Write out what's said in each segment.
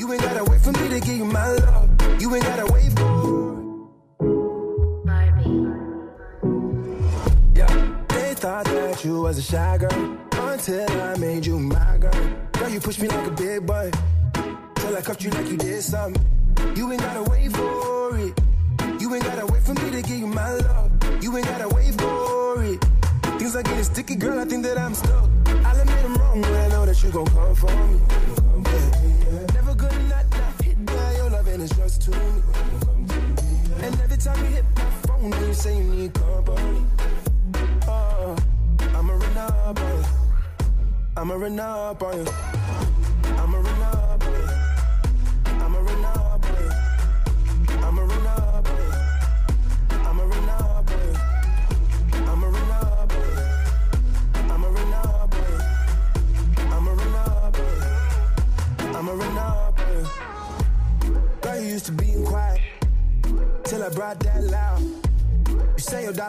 You ain't gotta wait for me to give you my love. You ain't gotta wait for Yeah, they thought that you was a shy girl until I made you my girl. Girl, you pushed me like a big boy till I cuffed you like you did something. You ain't gotta wait for it. You ain't gotta wait for me to give you my love. You ain't gotta wait for it. Things are getting sticky, girl. I think that I'm stuck. I'll admit I'm wrong when I know that you gon' come for me. Never and to me. And every time you hit my phone, you say you need company. Oh, uh, I'ma run up on you. I'ma run up on you.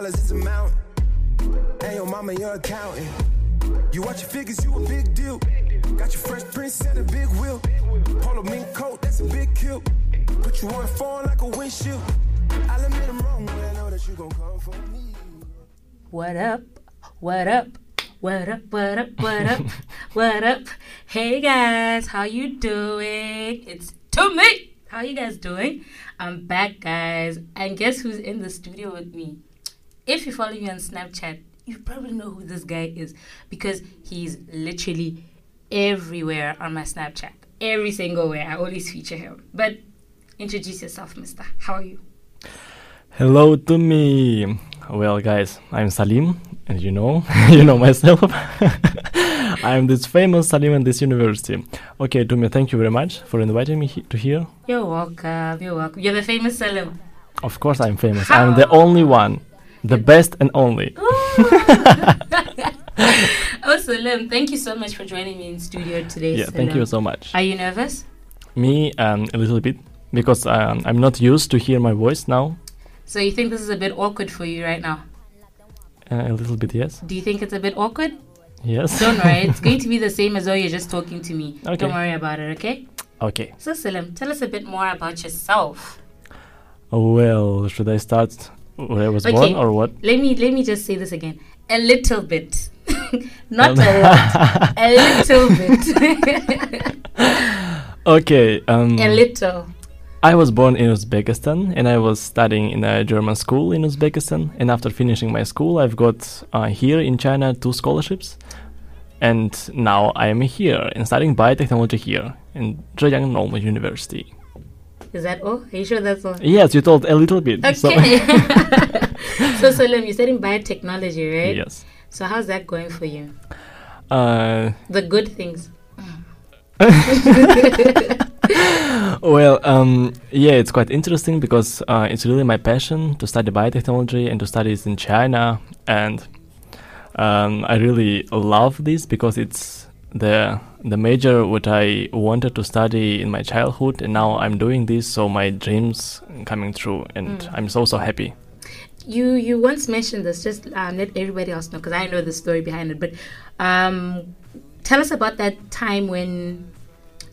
Dollars is a mountain, and your mama your accountant. You watch your figures, you a big deal. Got your fresh prince and a big wheel. Polo mink coat, that's a big kill. Put you on a phone like a windshield. I'll admit I'm wrong when I know that you gon' come for me. What up? What up? What up? What up? What up? what up? Hey guys, how you doing? It's Tumi. How you guys doing? I'm back, guys. And guess who's in the studio with me? If you follow me on Snapchat, you probably know who this guy is because he's literally everywhere on my Snapchat. Every single way. I always feature him. But introduce yourself, mister. How are you? Hello Tumi. Well, guys, I'm Salim, and you know, you know myself. I'm this famous Salim in this university. Okay, Tumi, thank you very much for inviting me he- to here. You're welcome. You're welcome. You're the famous Salim. Of course, I'm famous. I'm the only one, the best and only. oh, Salim, thank you so much for joining me in studio today. Yeah, thank you so much. Are you nervous? Me, um, a little bit, because um, I'm not used to hear my voice now. So you think this is a bit awkward for you right now? Uh, a little bit, yes. Do you think it's a bit awkward? Yes. Don't worry, it's going to be the same as though you're just talking to me. Okay. Don't worry about it, okay? okay. So Salim, tell us a bit more about yourself. Well, should I start where I was Okay. born or what? Let me let me just say this again. A little bit. Not a lot. A little bit. Okay. Um, a little. I was born in Uzbekistan and I was studying in a German school in Uzbekistan. And after finishing my school, I've got uh, here in China two scholarships. And now I am here and studying biotechnology here in Zhejiang Normal University. Is that all? Are you sure that's all? Yes, you told a little bit. So Okay. so Salim, you're studying biotechnology, right? yes. So how's that going for you? Uh, The good things. well, um, yeah, it's quite interesting because uh, it's really my passion to study biotechnology and to study it in China, and um, I really love this because it's the the major what I wanted to study in my childhood, and now I'm doing this, so my dreams coming true, and Mm. I'm so so happy. You you once mentioned this. Just um, let everybody else know because I know the story behind it. But um, tell us about that time when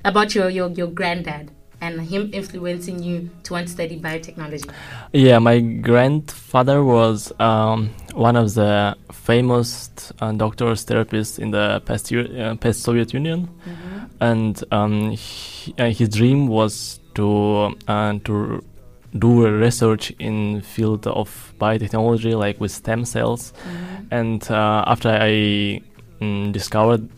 about your your your granddad and him influencing you to want to study biotechnology. Yeah, my grandfather was um, one of the famous uh, doctors, therapists in the past, year, uh, past Soviet Union, and um, he, uh, his dream was to uh, to do a research in field of biotechnology, like with stem cells. And uh, after I mm, discovered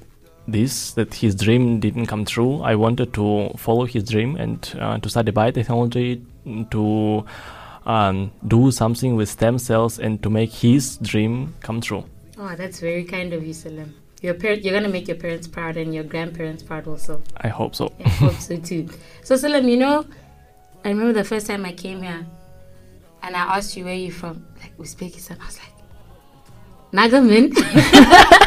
this, that his dream didn't come true, I wanted to follow his dream and uh, to study biotechnology, mm, to um, do something with stem cells, and to make his dream come true. Oh, that's very kind of you, Salim. Your parent, you're gonna make your parents proud and your grandparents proud also. I hope so. I hope so too. So Salim, you know, I remember the first time I came here, and I asked you where you're from, like Uzbekistan. I was like, Nagamin.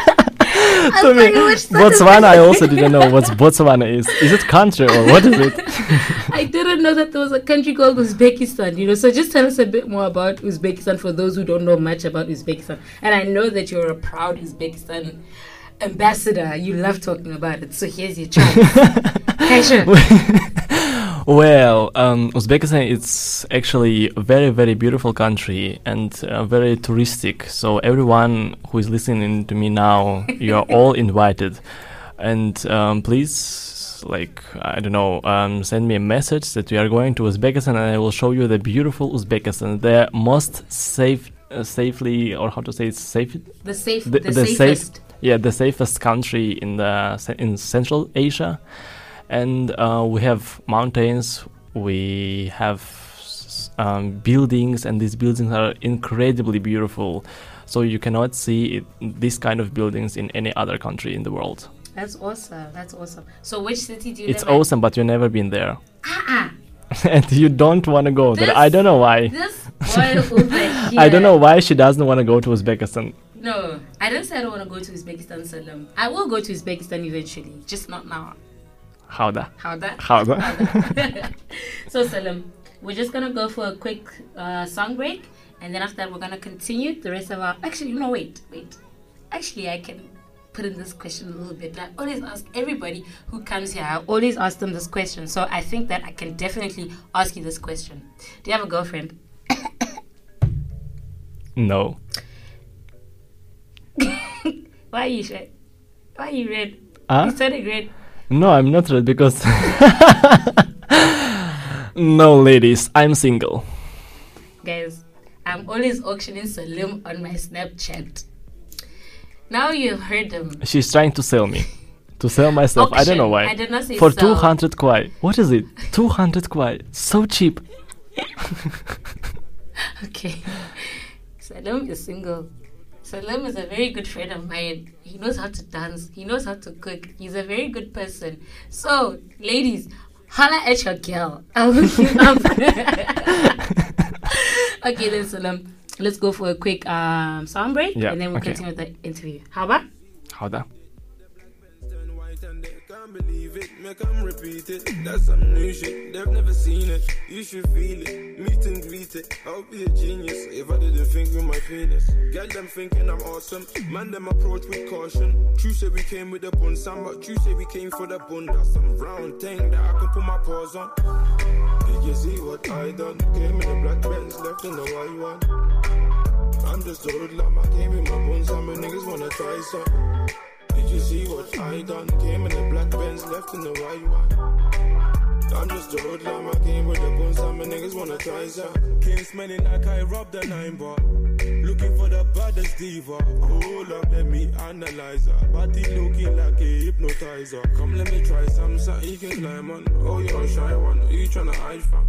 I To me, like, which side is Botswana, I also didn't know what Botswana is. Is it country or what is it? I didn't know that there was a country called Uzbekistan, you know. So just tell us a bit more about Uzbekistan for those who don't know much about Uzbekistan. And I know that you're a proud Uzbekistan ambassador. You love talking about it. So here's your chance. Well, um, Uzbekistan is actually a very, very beautiful country and uh, very touristic. So everyone who is listening to me now, you are all invited. And um, please, like I don't know, um, send me a message that we are going to Uzbekistan, and I will show you the beautiful Uzbekistan, the most safe, uh, safely, or how to say it, safe, The safe, The- the, the safe- safest. yeah, the safest country in the in Central Asia, and uh, we have mountains. We have um, buildings, and these buildings are incredibly beautiful. So you cannot see it, this kind of buildings in any other country in the world. That's awesome. That's awesome. So, which city do you It's awesome, but you've never been there, Ah, and you don't want to go there. I don't know why. this. I don't know why she doesn't want to go to Uzbekistan. No, I don't say I don't want to go to Uzbekistan, Salim. I will go to Uzbekistan eventually, just not now. That? How that? How that? that? so, Salim, we're just gonna go for a quick uh, song break, and then after that, we're gonna continue the rest of our. Actually, no, wait, wait. Actually, I can put in this question a little bit. I always ask everybody who comes here. I always ask them this question. So I think that I can definitely ask you this question. Do you have a girlfriend? No. Why are you red? Why are you red? Huh? You started red. No, I'm not red because. no, ladies, I'm single. Guys, I'm always auctioning Salim on my Snapchat. Now you've heard him. She's trying to sell me. To sell myself. I don't know why. I did not say For sell. 200 kuai. What is it? 200 kuai. So cheap. Okay. Salim is single. Salim is a very good friend of mine. He knows how to dance. He knows how to cook. He's a very good person. So, ladies, holla at your girl. I'll hook you up. okay, then Salim, let's go for a quick um, sound break, Yeah, and then we'll okay. continue with the interview. How about? How that? Make 'em repeat it. That's some new shit. They've never seen it. You should feel it. Meet and greet it. I'll be a genius if I didn't think with my penis. Get them thinking I'm awesome. Man, them approach with caution. True say we came with the bun, some but true say we came for the bun. That's some round thing that I can put my paws on. Did you see what I done? Came in the black Benz, left in the white one. I'm just a hoodlum. I came in my buns, some niggas wanna try some. You see what I done? Came in the black Benz, left in the white one. I'm just a hoodlum, I came with the buns, some niggas wanna try some. Came smelling like I robbed the nine bar. Looking for the baddest diva. Hold up, let me analyze her. Body looking like a hypnotizer. Come, let me try some, something you can climb on. Oh, you're a shy one. Who you tryna hide from?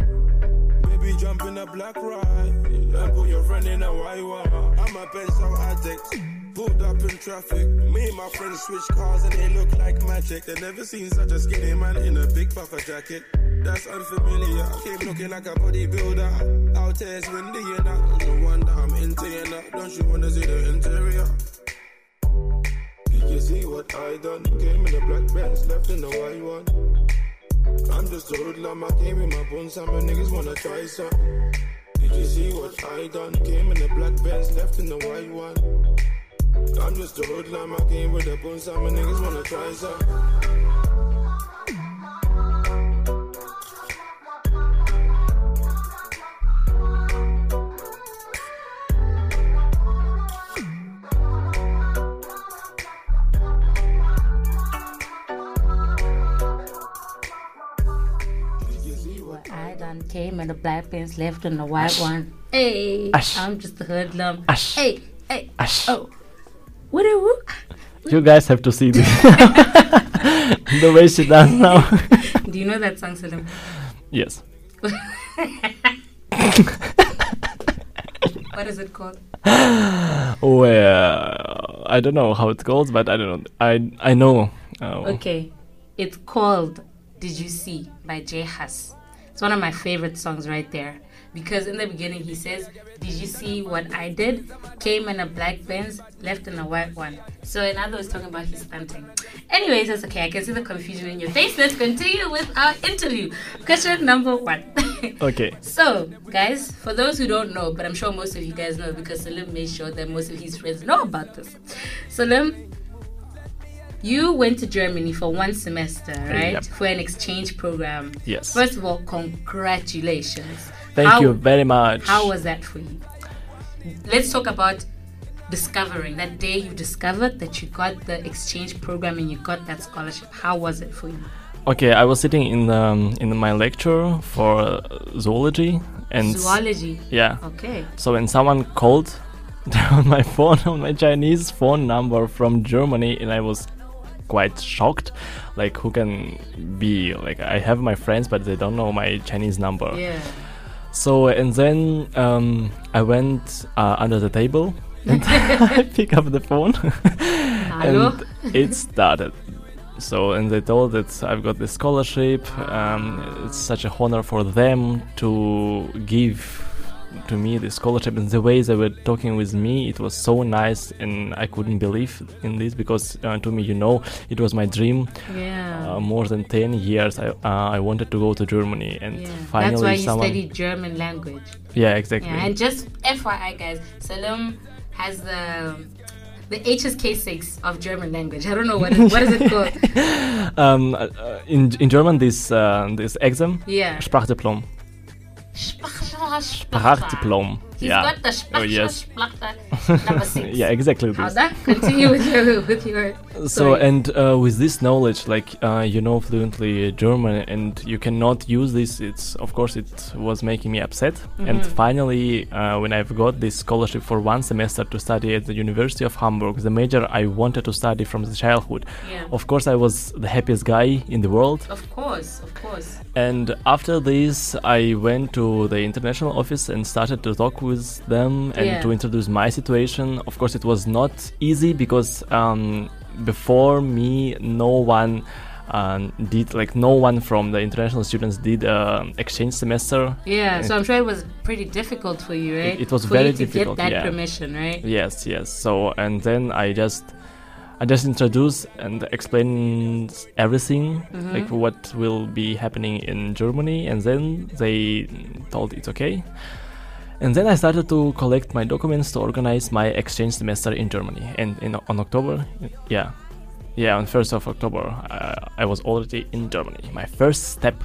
Baby, jump in a black ride and put your friend in a white one. I'm a pencil addict. Pulled up in traffic. Me and my friends switch cars and they look like magic. They never seen such a skinny man in a big puffer jacket. That's unfamiliar. Came looking like a bodybuilder. Out there it's windy and that. No wonder I'm into you now. Don't you wanna see the interior? Did you see what I done? Came in the black Benz, left in the white one. I'm just a hoodlum, I came in my bones, some niggas wanna try some. Did you see what I done? Came in the black Benz, left in the white one. I'm just a hoodlum, I came with the bones, some niggas wanna try some. Did you see what I done came in the black pants, left in the white one. Hey, Ash. I'm just a hoodlum. Ash. Hey, hey. Ash. Oh, you? You guys have to see this. the way she does now. Do you know that song, Salim? yes. What is it called? Well, I don't know how it goes, but I don't know. I I know. Uh, Okay, it's called "Did You See" by J Hus. It's one of my favorite songs right there because in the beginning he says, "Did you see what I did? Came in a black Benz, left in a white one." So in other words, talking about his stunting. Anyways, that's okay. I can see the confusion in your face. Let's continue with our interview. Question number one. Okay. So, guys, for those who don't know, but I'm sure most of you guys know because Salim made sure that most of his friends know about this. Salim, you went to Germany for one semester, right? Yep. For an exchange program. Yes. First of all, congratulations. Thank How- you very much. How was that for you? Let's talk about discovering that day you discovered that you got the exchange program and you got that scholarship. How was it for you? okay, I was sitting in um, in my lecture for zoology and Zoology. yeah. Okay. So when someone called on my phone, on my Chinese phone number from Germany, and I was quite shocked. Like, who can be? Like, I have my friends, but they don't know my Chinese number. Yeah. So and then um, I went uh, under the table and I pick up the phone and it started. So and they told that I've got the scholarship. Um, it's such a honor for them to give to me the scholarship and the way they were talking with me it was so nice and i couldn't believe in this because uh, to me you know it was my dream yeah. uh, more than 10 years i uh, i wanted to go to germany and yeah. finally That's why you someone studied German language. yeah exactly Yeah, and just FYI, guys, Salim has the the HSK6 of German language. I don't know what is, what is it called. um, uh, in in German, this uh, this exam Yeah. Sprachdiplom. Sprachdiplom. He's yeah. got the Sprache, Oh, yes. Sprache number six. yeah, exactly How's this. that? Continue with your with your. So and uh, with this knowledge, like uh, you know fluently German, and you cannot use this. It's of course it was making me upset. And Mhm. finally, uh, when I've got this scholarship for one semester to study at the University of Hamburg, the major I wanted to study from the childhood. yeah. Of course, I was the happiest guy in the world. Of course, of course. And after this, I went to the international office and started to talk with them and Yeah. to introduce my situation. Of course, it was not easy because um, before me, no one um, did like no one from the international students did uh, exchange semester. Yeah, so I'm sure it was pretty difficult for you, right? it was for very you to difficult, get that yeah. permission, right? Yes, yes. So and then I just. I just introduced and explained everything, Mhm. like what will be happening in Germany, and then they told it's okay. And then I started to collect my documents to organize my exchange semester in Germany. And in on October, yeah, yeah, on first of October, uh, I was already in Germany. My first step.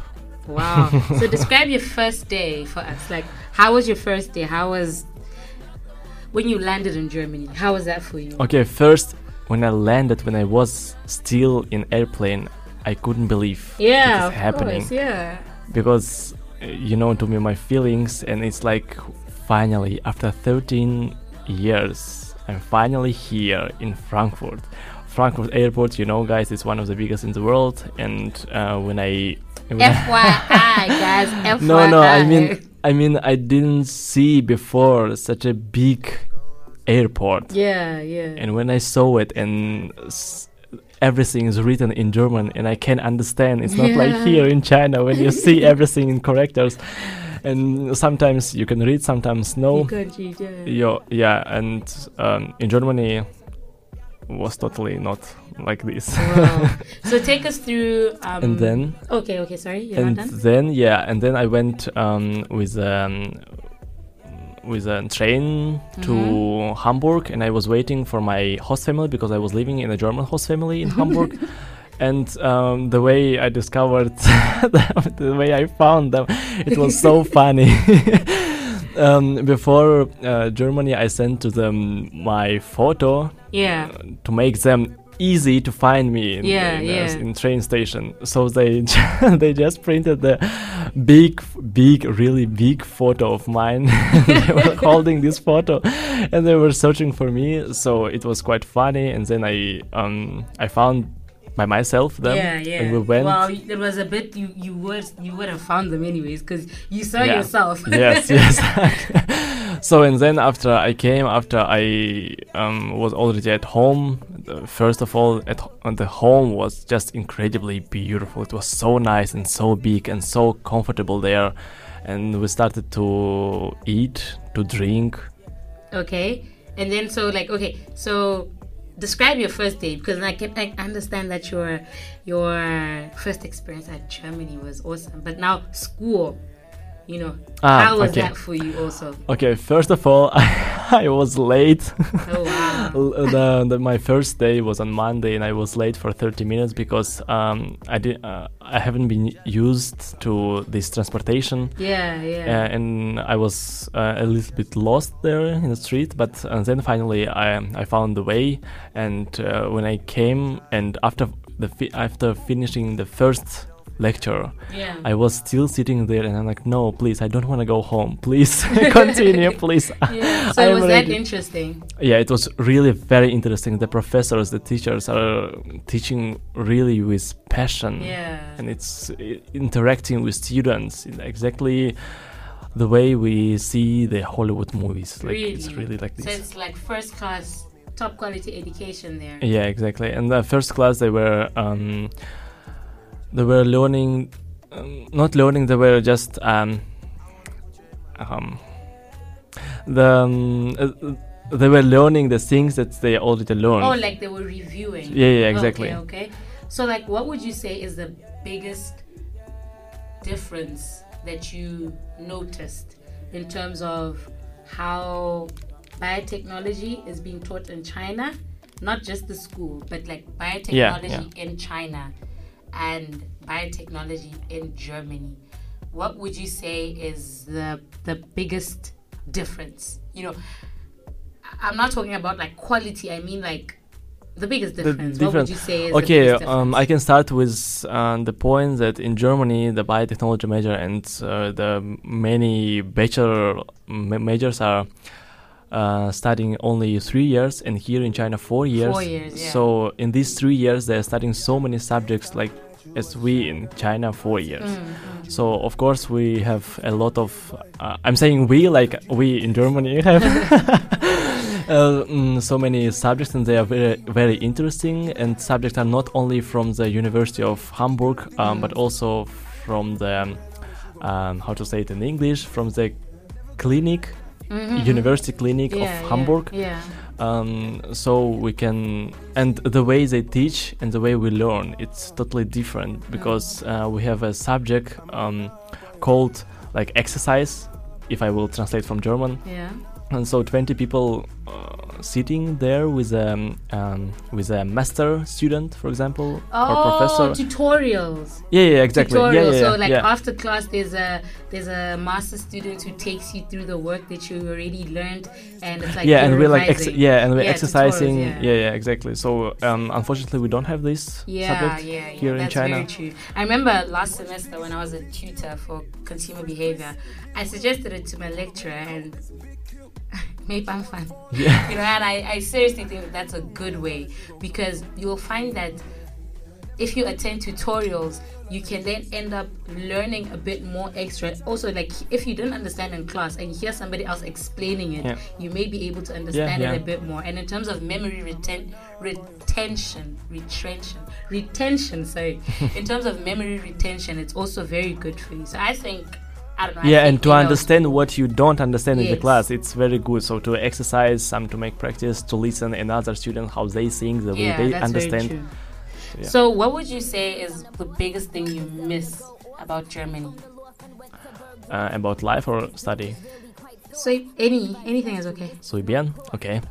Wow. so describe your first day for us. Like, how was your first day? How was when you landed in Germany? How was that for you? Okay, first when I landed, when I was still in airplane, I couldn't believe Yeah, it is happening course. Yeah. because you know to me my feelings, and it's like finally after 13 years, I'm finally here in Frankfurt. Frankfurt Airport, you know, guys, it's one of the biggest in the world. And uh, when I, when I- FYI, guys. FYI. no, no, I mean, I mean, I didn't see before such a big airport. Yeah, yeah. And when I saw it, and s- everything is written in German, and I can understand. It's not like here in China when you see everything in characters, and sometimes you can read, sometimes no. You can't cheat, yeah. Yeah, and um, in Germany was totally not like this. Wow. so take us through. Um, and then, Okay, okay, sorry, you're and not done. then, yeah, and then I went um, with um, with a train to Mm-hmm. Hamburg, and I was waiting for my host family because I was living in a German host family in Hamburg. And um, the way I discovered, them, the way I found them, it was so funny. um, before uh, Germany, I sent to them my photo Yeah. to make them easy to find me in, Yeah, in, yeah. in train station. So they they just printed the big, big, really big photo of mine. they were holding this photo, and they were searching for me. So it was quite funny. And then I um I found by myself them, yeah, yeah. and we went. Well, there was a bit you you would you would have found them anyways because you saw Yeah. yourself. yes, yes. so and then after I came, after I um, was already at home, the, first of all, at uh, the home was just incredibly beautiful. It was so nice and so big and so comfortable there, and we started to eat, to drink. Okay, and then so like okay, so describe your first day because I can I understand that your your first experience at Germany was awesome, but now school, you know, Ah, how was okay. that for you also? Okay, first of all, I was late. Oh wow. The, the, my first day was on Monday, and I was late for 30 minutes because um, I did uh, I haven't been used to this transportation, Yeah, uh, yeah. and I was uh, a little bit lost there in the street. But uh, then finally I I found the way, and uh, when I came and after the fi- after finishing the first lecture, yeah. I was still sitting there, and I'm like, no, please, I don't want to go home. Please continue, please. yeah. So was that interesting? Yeah, it was really very interesting. The professors, the teachers are teaching really with passion. Yeah. And it's interacting with students in exactly the way we see the Hollywood movies. Like it's Really? really like So this. it's like first class, top quality education there. Yeah, exactly. And the first class, they were um, they were learning, um, not learning. They were just um, um, the um, uh, they were learning the things that they already learned. Oh, like they were reviewing. Yeah, yeah, exactly. Okay, okay. So, like, what would you say is the biggest difference that you noticed in terms of how biotechnology is being taught in China? Not just the school, but like biotechnology in China and biotechnology in Germany. What would you say is the the biggest difference? You know, I'm not talking about like quality. I mean like the biggest The difference. What would you say is Okay, um, I can start with uh, the point that in Germany the biotechnology major and uh, the many bachelor ma- majors are uh, studying only three years, and here in China four years. Four years, yeah. So in these three years, they are studying so many subjects like as we in China four years. Mm, So of course we have a lot of. Uh, I'm saying we like we in Germany have uh, mm, so many subjects, and they are very very interesting. And subjects are not only from the University of Hamburg, um, but also from the um, um, how to say it in English from the clinic, mhm, University Clinic yeah, of Hamburg. Yeah. Um, so we can and the way they teach and the way we learn it's totally different because uh, we have a subject um, called like exercise if i will translate from german Yeah. and so 20 people sitting there with a um, um, with a master student for example Oh, or professor tutorials. yeah yeah exactly Tutorials. yeah, yeah, yeah, so like yeah. after class, there's a there's a master student who takes you through the work that you already learned, and it's like yeah, and we're like ex- yeah, and we're exercising. tutorials, yeah. yeah. exactly. So um, unfortunately, we don't have this Yeah, subject yeah, yeah. here in That's China. very true. I remember last semester when I was a tutor for consumer behavior, I suggested it to my lecturer and made fun fun. Yeah. You know, and I, I seriously think that's a good way because you'll find that if you attend tutorials, you can then end up learning a bit more extra. Also, like if you don't understand in class and you hear somebody else explaining it, Yeah. you may be able to understand yeah. it a bit more. And in terms of memory reten- retention, retention, retention, sorry, in terms of memory retention, it's also very good for you. So I think. Know, yeah, and to understand what you don't understand in the class, it's very good. So to exercise, some to make practice, to listen another student how they think, the way they understand. Yeah. So, what would you say is the biggest thing you miss about Germany? Uh, about life or study. So, any anything is okay. Soy bien. Okay.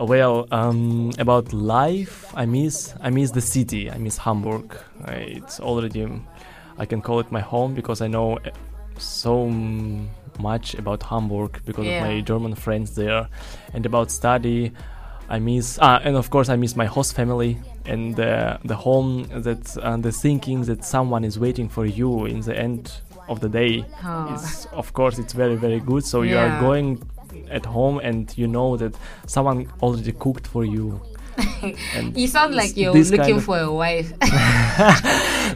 Uh, Well, um, about life, I miss I miss the city. I miss Hamburg. I, it's already I can call it my home because I know uh, so much about Hamburg because of my German friends there, and about study. I miss ah, and of course I miss my host family and the the home that and the thinking that someone is waiting for you in the end of the day Oh. is of course it's very very good so you are going at home and you know that someone already cooked for you You sound like you're This kind looking of- for a wife.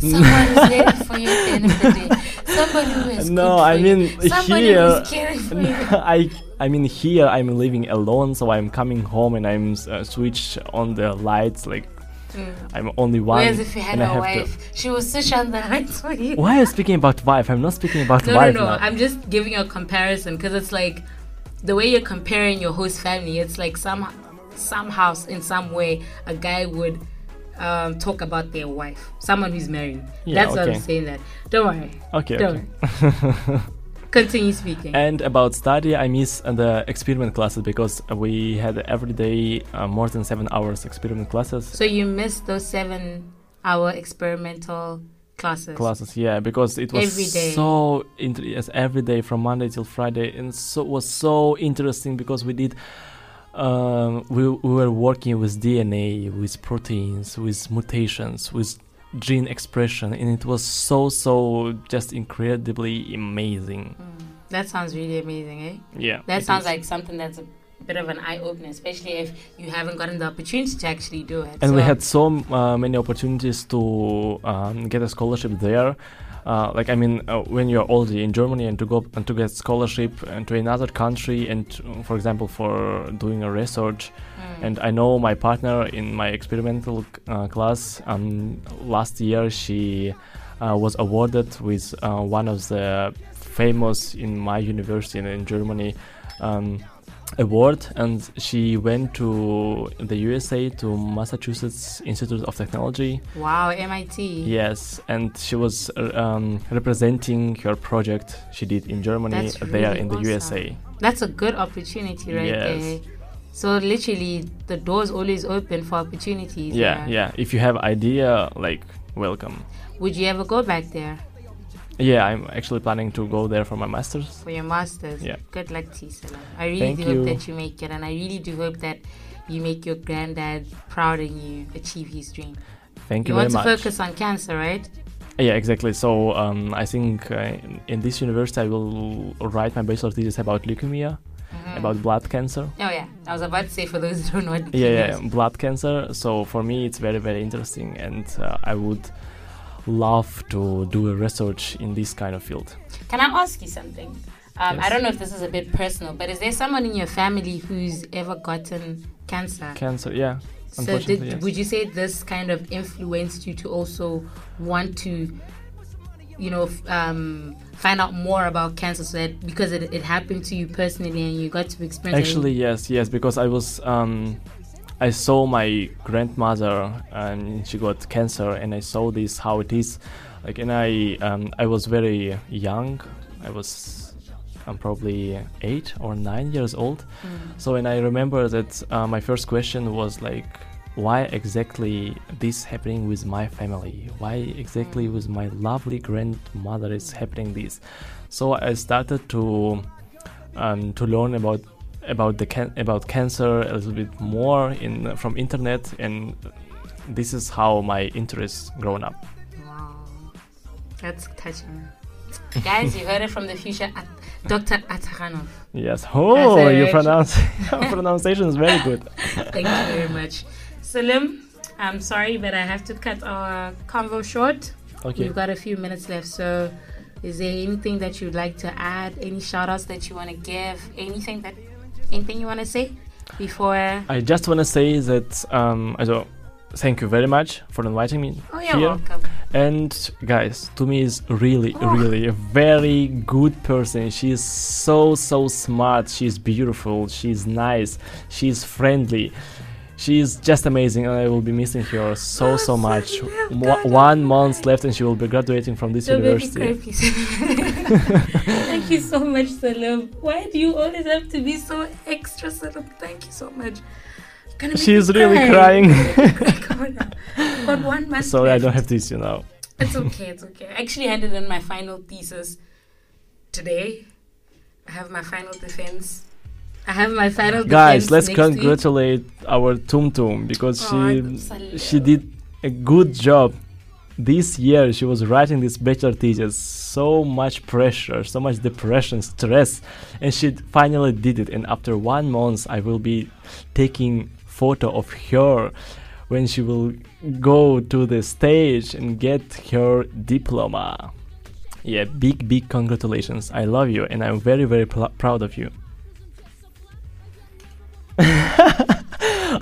Someone who's ready for you at the end of the day. Somebody who is No, I mean, here- who's caring for you. I I mean here I'm living alone so I'm coming home and I'm uh, switch on the lights like I'm only one Whereas if you had and I a have wife, she will switch on the lights for you. to Why are you speaking about wife? I'm not speaking about No, no, wife no. I'm just giving a comparison because it's like the way you're comparing your host family. It's like some somehow in some way a guy would um, talk about their wife, someone who's married. Yeah, That's why I'm saying that. Don't worry. okay, Don't okay. Continue speaking. And about study, I miss the experiment classes because we had every day uh, more than seven hours experiment classes. so you missed those seven-hour experimental classes. Classes, yeah, because it was Every day. so inter- yes, every day from Monday till Friday, and so was so interesting because we did. Um, we, we were working with DNA, with proteins, with mutations, with gene expression, and it was so so just incredibly amazing. Mm. That sounds really amazing, eh? Yeah, That sounds is. like something that's a bit of an eye opener, especially if you haven't gotten the opportunity to actually do it. and we had so uh, many opportunities to um, get a scholarship there. Uh, like I mean, uh, when you're already in Germany and to go and to get scholarship and to another country, and for example for doing a research. Mm. And I know my partner in my experimental uh, class. Um, last year, she uh, was awarded with uh, one of the famous in my university in, in Germany. Um, award and she went to the USA to Massachusetts Institute of Technology wow, MIT. yes and she was um, representing her project she did in Germany That's there really in the awesome. USA That's a good opportunity right Yes. there. So literally, the door's always open for opportunities. yeah yeah if you have idea like welcome Would you ever go back there yeah I'm actually planning to go there for my masters for your masters? Yeah. Good luck to you, Salim. I really Thank do you. hope that you make it, and I really do hope that you make your granddad proud and you achieve his dream. thank You, very much. you, want to focus on cancer, right? yeah exactly so um, I think uh, in- this university I will write my bachelor thesis about leukemia Mhm. about blood cancer Oh yeah, I was about to say for those who don't know what yeah, yeah, blood cancer. So for me, it's very, very interesting, and uh, I would love to do a research in this kind of field. Can I ask you something? Um, I don't know if this is a bit personal, but is there someone in your family who's ever gotten cancer? Cancer, yeah. So, did, yes. would you say this kind of influenced you to also want to, you know, f- um, find out more about cancer? So that because it, it happened to you personally and you got to experience. it, Actually, yes, yes, because I was, um, I saw my grandmother and she got cancer, and I saw this how it is, like, and I, um, I was very young. I was, I'm probably eight or nine years old. Mm. So and I remember that uh, my first question was like, why exactly this happening with my family? Why exactly with my lovely grandmother is happening this? So I started to um, to learn about about the can- about cancer a little bit more in from internet, and this is how my interest grown up. Wow, that's touching. Guys, you heard it from the future, At- Dr. Ataranov. Yes. Oh, That's your it. pronounce your pronunciation is very good. Thank you very much. Salim, I'm sorry, but I have to cut our convo short. Okay. We've got a few minutes left, so is there anything that you'd like to add? Any shout outs that you want to give? Anything that anything you want to say before I just want to say that um, also, thank you very much for inviting me Oh you're here. welcome. And guys, Tumi is really, Oh. really a very good person. She's so, so smart. She's beautiful. She's nice. She's friendly. She's just amazing, and I will be missing her so, Oh, so much. Mo- one month left, and she will be graduating from this me university. Thank you so much, Salim. Why do you always have to be so extra, Salim? Thank you so much. She's really cry. crying. Come on. Got one month Sorry, I don't have this, you know. It's okay, it's okay. I actually handed in my final thesis today. I have my final defense. I have my final Guys, let's next week. congratulate our Tum Tum because Oh, she she did a good job this year she was writing this bachelor thesis so much pressure so much depression stress and she finally did it. And after one month i will be taking photo of her when she will go to the stage and get her diploma. Yeah big big congratulations. I love you and i'm very very proud of you.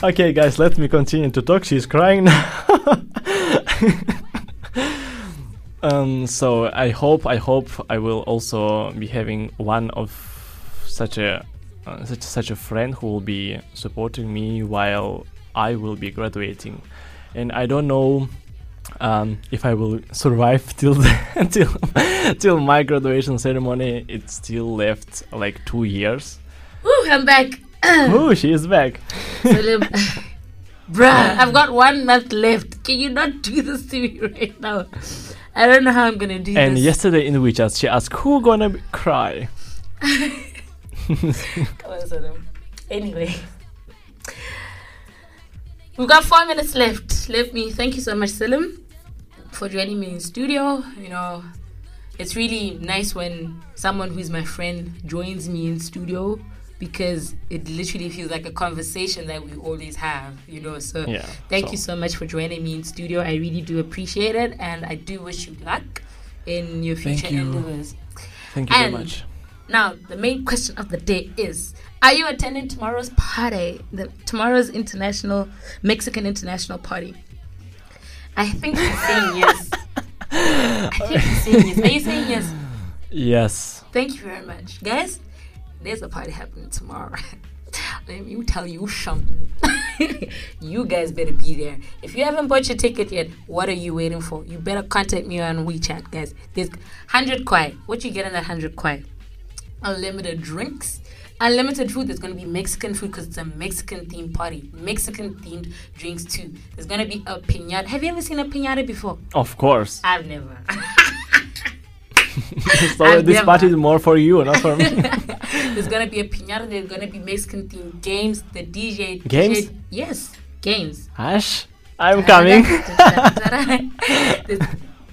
Okay guys let me continue to talk. She's crying now um so i hope i hope i will also be having one of such a uh, such such a friend who will be supporting me while i will be graduating and i don't know um, if I will survive till the, till till my graduation ceremony. It's still left like two years. Ooh, I'm back. oh, she is back. Bruh, I've got one month left. Can you not do this to me right now? I don't know how I'm gonna do this. And this. yesterday in the WeChat, she asked, "Who gonna be- cry?" On, Anyway. We've got four minutes left. Let me thank you so much, Salim, for joining me in studio. You know, it's really nice when someone who's my friend joins me in studio because it literally feels like a conversation that we always have, you know. So Yeah. thank so- you so much for joining me in studio. I really do appreciate it and I do wish you luck in your Thank future you. endeavors. Thank you And- very much. Now, the main question of the day is Are you attending tomorrow's party? The, tomorrow's international, Mexican international party? I think you're saying yes. I think you're saying yes. Are you saying yes? Yes. Thank you very much. Guys, there's a party happening tomorrow. Let me tell you something. you guys better be there. If you haven't bought your ticket yet, what are you waiting for? You better contact me on WeChat, guys. There's 100 kuai. What you get in that 100 kuai? Unlimited drinks, unlimited food. There's going to be Mexican food because it's a Mexican themed party. Mexican themed drinks too. There's going to be a pinata. Have you ever seen a pinata before? Of course. I've never. so this party is more for you, not for me. There's gonna be a pinata. There's gonna be Mexican themed games. The DJ. Games? DJ yes, games. Ash, I'm coming.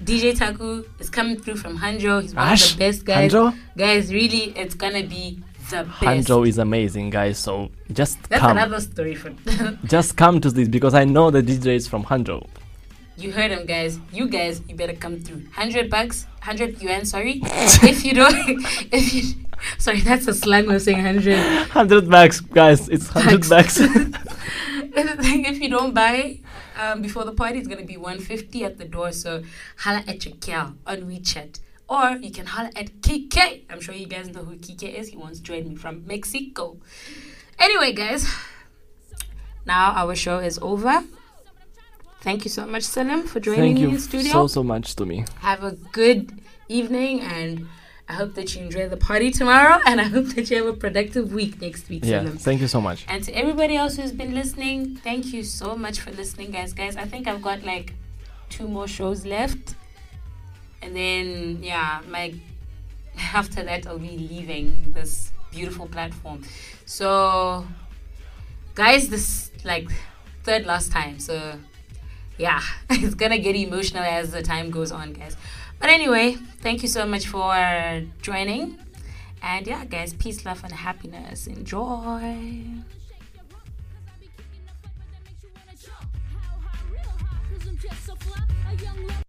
DJ Taku is coming through from Hangzhou. He's one Ash, of the best guys. Hangzhou? Guys, really, it's gonna be the best. Hangzhou is amazing, guys. So just That's come, another story for. just come to this because I know the DJ is from Hangzhou. you heard him, guys. You guys, you better come through. Hundred bucks, hundred yuan. Sorry, if you don't, if you. Sorry, that's a slang of saying hundred. Hundred bucks, guys. It's hundred bucks. if you don't buy um, before the party, it's gonna be 150 at the door. So holla at your gal on WeChat. Or you can holla at Kike. I'm sure you guys know who Kike is. He once joined me from Mexico. Anyway, guys, now our show is over. Thank you so much, Salim, for joining Thank me you in studio. Thank you so so much Tumi. Have a good evening and I hope that you enjoy the party tomorrow and I hope that you have a productive week next week, Yeah, Salim. thank you so much. And to everybody else who's been listening, thank you so much for listening, guys. Guys, I think I've got like two more shows left. And then, yeah, my after that, I'll be leaving this beautiful platform. So, guys, this like third last time. So, yeah, it's gonna get emotional as the time goes on, guys. But anyway, thank you so much for joining. And yeah, guys, peace, love, and happiness. Enjoy. A young